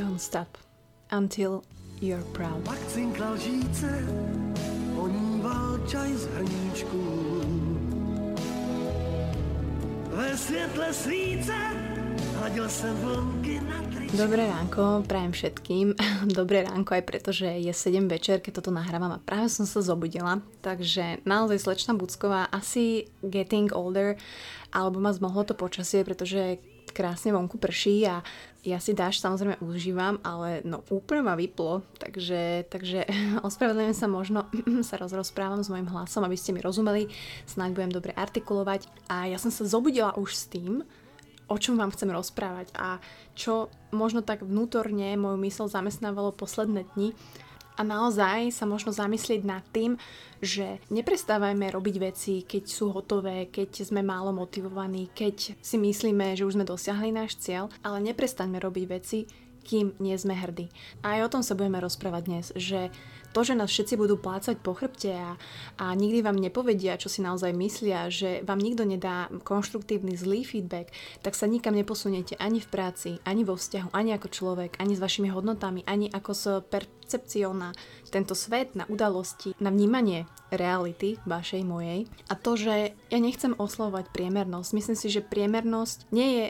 Don't stop until you're proud. Pak cinkla lžíce, oníval čaj z hrníčku. Ve světle svíce hladil jsem vlnky na. Dobré ránko, prajem všetkým. Dobré ránko aj preto, že je 7 večer, keď toto nahrávam a práve som sa zobudila. Takže naozaj slečna Bucková asi getting older, alebo ma zmohlo to počasie, pretože krásne vonku prší a ja si dáš samozrejme užívam, ale no úplne ma vyplo, takže, takže ospravedlňujem sa možno, sa rozprávam s mojim hlasom, aby ste mi rozumeli, snáď budem dobre artikulovať. A ja som sa zobudila už s tým, o čom vám chcem rozprávať a čo možno tak vnútorne moju mysl zamestnávalo posledné dni a naozaj sa možno zamyslieť nad tým, že neprestávajme robiť veci, keď sú hotové, keď sme málo motivovaní, keď si myslíme, že už sme dosiahli náš cieľ, ale neprestaňme robiť veci, kým nie sme hrdí. A aj o tom sa budeme rozprávať dnes, že to, že nás všetci budú plácať po chrbte a, a nikdy vám nepovedia, čo si naozaj myslia, že vám nikto nedá konštruktívny zlý feedback, tak sa nikam neposuniete ani v práci, ani vo vzťahu, ani ako človek, ani s vašimi hodnotami, ani ako s percepciou na tento svet, na udalosti, na vnímanie reality vašej mojej. A to, že ja nechcem oslovovať priemernosť. Myslím si, že priemernosť nie je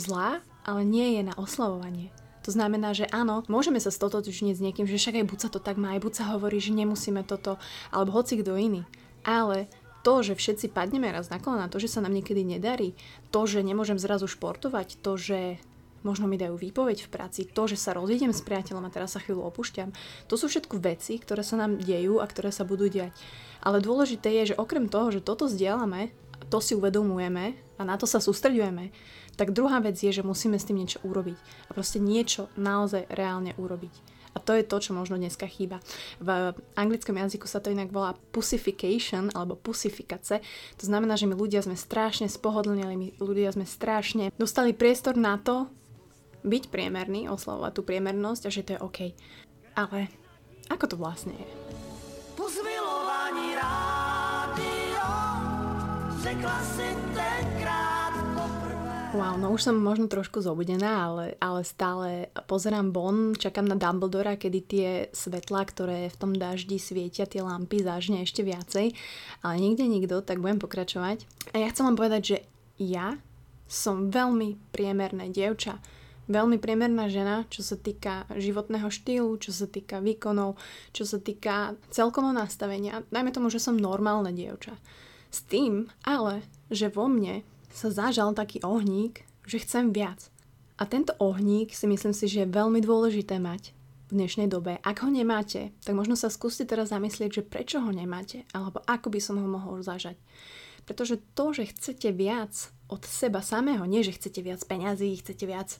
zlá, ale nie je na oslavovanie. To znamená, že áno, môžeme sa stotočniť s niekým, že však aj buď sa to tak má, aj buď sa hovorí, že nemusíme toto, alebo hoci kto iný. Ale to, že všetci padneme raz na kolena, to, že sa nám niekedy nedarí, to, že nemôžem zrazu športovať, to, že možno mi dajú výpoveď v práci, to, že sa rozídem s priateľom a teraz sa chvíľu opúšťam, to sú všetko veci, ktoré sa nám dejú a ktoré sa budú diať. Ale dôležité je, že okrem toho, že toto zdieľame, to si uvedomujeme a na to sa sústredujeme, tak druhá vec je, že musíme s tým niečo urobiť. A proste niečo naozaj reálne urobiť. A to je to, čo možno dneska chýba. V anglickom jazyku sa to inak volá pussification alebo pusifikace. To znamená, že my ľudia sme strašne spohodlnili, my ľudia sme strašne dostali priestor na to byť priemerný, oslavovať tú priemernosť a že to je OK. Ale ako to vlastne je? Po zmilování rádio, řekla si. Wow, no už som možno trošku zobudená, ale, ale stále pozerám von, čakám na Dumbledora, kedy tie svetlá, ktoré v tom daždi svietia, tie lampy zážne ešte viacej, ale nikde nikto, tak budem pokračovať. A ja chcem vám povedať, že ja som veľmi priemerné dievča, veľmi priemerná žena, čo sa týka životného štýlu, čo sa týka výkonov, čo sa týka celkovo nastavenia. Dajme tomu, že som normálna dievča. S tým ale, že vo mne sa zažal taký ohník, že chcem viac. A tento ohník si myslím si, že je veľmi dôležité mať v dnešnej dobe. Ak ho nemáte, tak možno sa skúste teraz zamyslieť, že prečo ho nemáte, alebo ako by som ho mohol zažať. Pretože to, že chcete viac od seba samého, nie že chcete viac peňazí, chcete viac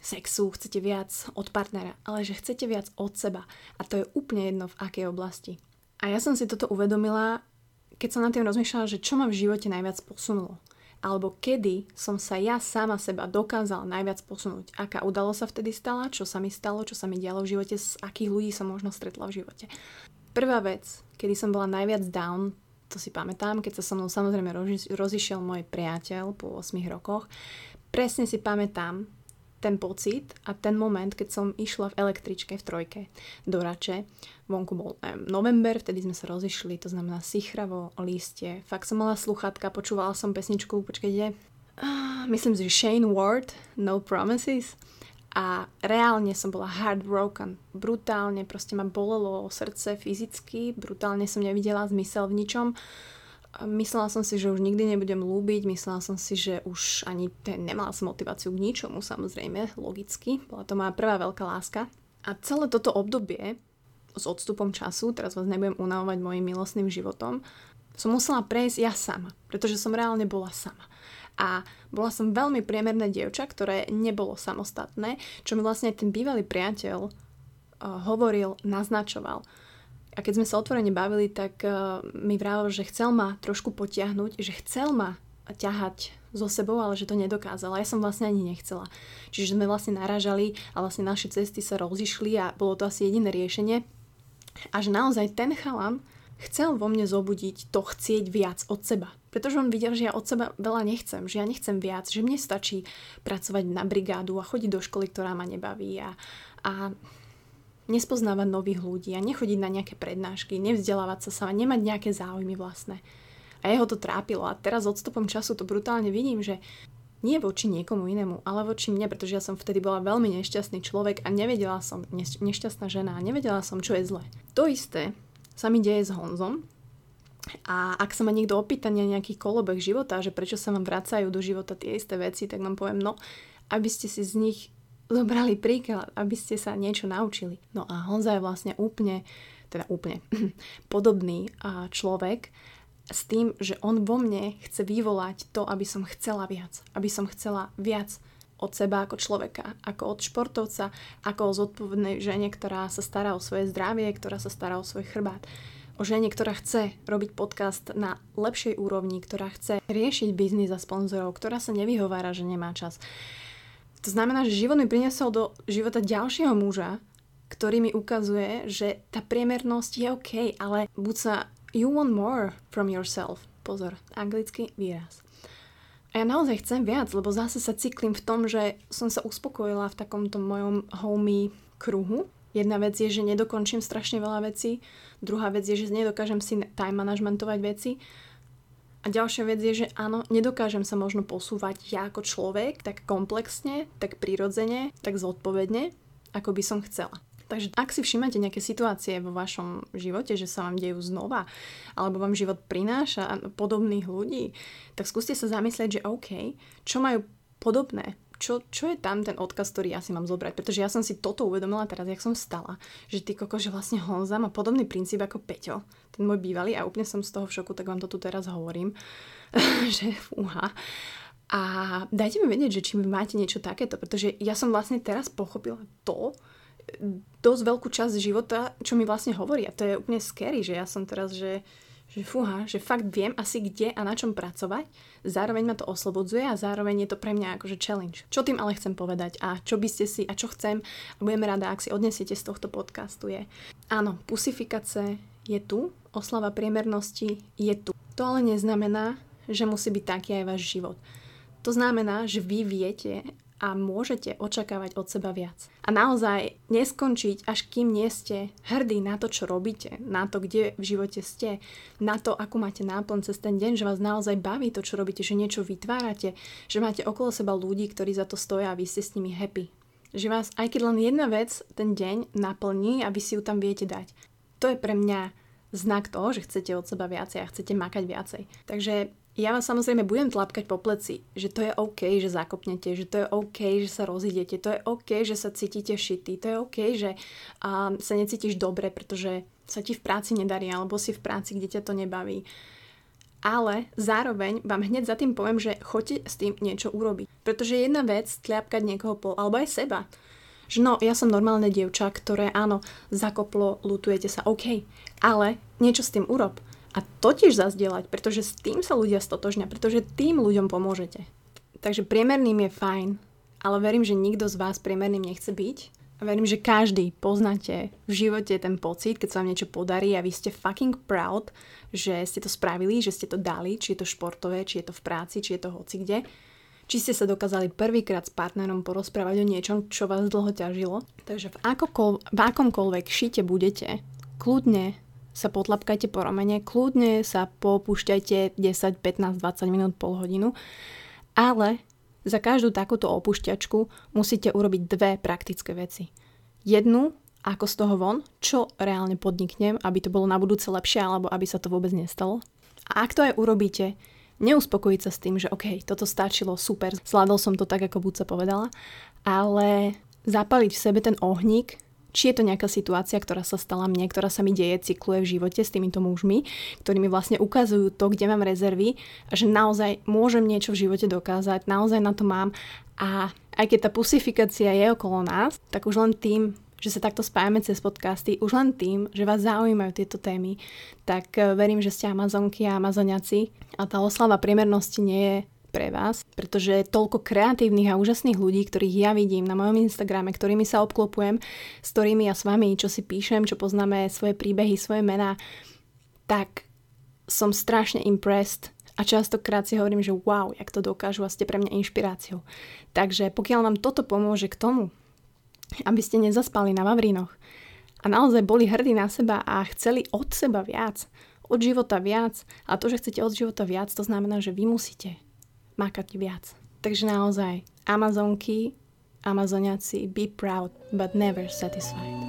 sexu, chcete viac od partnera, ale že chcete viac od seba. A to je úplne jedno v akej oblasti. A ja som si toto uvedomila, keď som na tým rozmýšľala, že čo ma v živote najviac posunulo alebo kedy som sa ja sama seba dokázala najviac posunúť. Aká udalo sa vtedy stala, čo sa mi stalo, čo sa mi dialo v živote, s akých ľudí som možno stretla v živote. Prvá vec, kedy som bola najviac down, to si pamätám, keď sa so mnou samozrejme rozišiel môj priateľ po 8 rokoch. Presne si pamätám, ten pocit a ten moment, keď som išla v električke v trojke do Rače. Vonku bol neviem, november, vtedy sme sa rozišli, to znamená sichravo, lístie. Fakt som mala sluchatka, počúvala som pesničku, počkajte, uh, myslím že Shane Ward, No Promises. A reálne som bola heartbroken. Brutálne, proste ma bolelo srdce fyzicky, brutálne som nevidela zmysel v ničom. Myslela som si, že už nikdy nebudem lúbiť, myslela som si, že už ani ten, nemala som motiváciu k ničomu, samozrejme, logicky. Bola to moja prvá veľká láska. A celé toto obdobie s odstupom času, teraz vás nebudem unavovať mojim milostným životom, som musela prejsť ja sama, pretože som reálne bola sama. A bola som veľmi priemerné dievča, ktoré nebolo samostatné, čo mi vlastne ten bývalý priateľ uh, hovoril, naznačoval a keď sme sa otvorene bavili, tak uh, mi vravel, že chcel ma trošku potiahnuť, že chcel ma ťahať so sebou, ale že to nedokázala. Ja som vlastne ani nechcela. Čiže sme vlastne naražali a vlastne naše cesty sa rozišli a bolo to asi jediné riešenie. A že naozaj ten chalan chcel vo mne zobudiť to chcieť viac od seba. Pretože on videl, že ja od seba veľa nechcem, že ja nechcem viac, že mne stačí pracovať na brigádu a chodiť do školy, ktorá ma nebaví a, a nespoznávať nových ľudí a nechodiť na nejaké prednášky, nevzdelávať sa sama, nemať nejaké záujmy vlastné. A jeho to trápilo a teraz odstupom času to brutálne vidím, že nie voči niekomu inému, ale voči mne, pretože ja som vtedy bola veľmi nešťastný človek a nevedela som, nešťastná žena a nevedela som, čo je zle. To isté sa mi deje s Honzom a ak sa ma niekto opýta na nejaký kolobek života, že prečo sa vám vracajú do života tie isté veci, tak vám poviem, no, aby ste si z nich zobrali príklad, aby ste sa niečo naučili. No a Honza je vlastne úplne, teda úplne podobný človek s tým, že on vo mne chce vyvolať to, aby som chcela viac. Aby som chcela viac od seba ako človeka, ako od športovca, ako o zodpovednej žene, ktorá sa stará o svoje zdravie, ktorá sa stará o svoj chrbát. O žene, ktorá chce robiť podcast na lepšej úrovni, ktorá chce riešiť biznis a sponzorov, ktorá sa nevyhovára, že nemá čas. To znamená, že život mi priniesol do života ďalšieho muža, ktorý mi ukazuje, že tá priemernosť je OK, ale buď sa You want more from yourself. Pozor, anglický výraz. A ja naozaj chcem viac, lebo zase sa cyklím v tom, že som sa uspokojila v takomto mojom homey kruhu. Jedna vec je, že nedokončím strašne veľa vecí, druhá vec je, že nedokážem si time managementovať veci a ďalšia vec je, že áno, nedokážem sa možno posúvať ja ako človek tak komplexne, tak prirodzene, tak zodpovedne, ako by som chcela. Takže ak si všimate nejaké situácie vo vašom živote, že sa vám dejú znova, alebo vám život prináša podobných ľudí, tak skúste sa zamyslieť, že OK, čo majú podobné, čo, čo je tam ten odkaz, ktorý ja si mám zobrať. Pretože ja som si toto uvedomila teraz, jak som stala. Že ty koko, že vlastne Honza má podobný princíp ako Peťo, ten môj bývalý a úplne som z toho v šoku, tak vám to tu teraz hovorím. že fúha. A dajte mi vedieť, že či vy máte niečo takéto, pretože ja som vlastne teraz pochopila to, dosť veľkú časť života, čo mi vlastne hovorí. A to je úplne scary, že ja som teraz, že, že fúha, že fakt viem asi kde a na čom pracovať. Zároveň ma to oslobodzuje a zároveň je to pre mňa akože challenge. Čo tým ale chcem povedať a čo by ste si a čo chcem a budeme rada, ak si odnesiete z tohto podcastu je. Áno, pusifikace je tu, oslava priemernosti je tu. To ale neznamená, že musí byť taký aj váš život. To znamená, že vy viete a môžete očakávať od seba viac. A naozaj neskončiť, až kým nie ste hrdí na to, čo robíte, na to, kde v živote ste, na to, akú máte náplň cez ten deň, že vás naozaj baví to, čo robíte, že niečo vytvárate, že máte okolo seba ľudí, ktorí za to stoja a vy ste s nimi happy. Že vás, aj keď len jedna vec ten deň naplní a vy si ju tam viete dať. To je pre mňa znak toho, že chcete od seba viacej a chcete makať viacej. Takže ja vás samozrejme budem tlapkať po pleci, že to je OK, že zakopnete, že to je OK, že sa rozidete, to je OK, že sa cítite šitý, to je OK, že uh, sa necítiš dobre, pretože sa ti v práci nedarí, alebo si v práci, kde ťa to nebaví. Ale zároveň vám hneď za tým poviem, že choďte s tým niečo urobiť. Pretože jedna vec tliapkať niekoho po, alebo aj seba. Že no, ja som normálne dievča, ktoré áno, zakoplo, lutujete sa, OK, ale niečo s tým urob a to tiež zazdieľať, pretože s tým sa ľudia stotožňa, pretože tým ľuďom pomôžete. Takže priemerným je fajn, ale verím, že nikto z vás priemerným nechce byť. A verím, že každý poznáte v živote ten pocit, keď sa vám niečo podarí a vy ste fucking proud, že ste to spravili, že ste to dali, či je to športové, či je to v práci, či je to hoci kde. Či ste sa dokázali prvýkrát s partnerom porozprávať o niečom, čo vás dlho ťažilo. Takže v, akokol, v akomkoľvek šite budete, kľudne sa potlapkajte po ramene, kľudne sa popúšťajte 10, 15, 20 minút, pol hodinu, ale za každú takúto opúšťačku musíte urobiť dve praktické veci. Jednu, ako z toho von, čo reálne podniknem, aby to bolo na budúce lepšie, alebo aby sa to vôbec nestalo. A ak to aj urobíte, neuspokojiť sa s tým, že OK, toto stačilo, super, zvládol som to tak, ako Buca povedala, ale zapaliť v sebe ten ohník, či je to nejaká situácia, ktorá sa stala mne, ktorá sa mi deje, cykluje v živote s týmito mužmi, ktorí mi vlastne ukazujú to, kde mám rezervy a že naozaj môžem niečo v živote dokázať, naozaj na to mám. A aj keď tá pusifikácia je okolo nás, tak už len tým, že sa takto spájame cez podcasty, už len tým, že vás zaujímajú tieto témy, tak eh, verím, že ste Amazonky a Amazoniaci a tá oslava priemernosti nie je pre vás, pretože toľko kreatívnych a úžasných ľudí, ktorých ja vidím na mojom Instagrame, ktorými sa obklopujem, s ktorými ja s vami, čo si píšem, čo poznáme svoje príbehy, svoje mená, tak som strašne impressed A častokrát si hovorím, že wow, jak to dokážu a ste pre mňa inšpiráciou. Takže pokiaľ vám toto pomôže k tomu, aby ste nezaspali na Vavrinoch a naozaj boli hrdí na seba a chceli od seba viac, od života viac a to, že chcete od života viac, to znamená, že vy musíte makať viac. Takže naozaj, Amazonky, Amazoniaci, be proud, but never satisfied.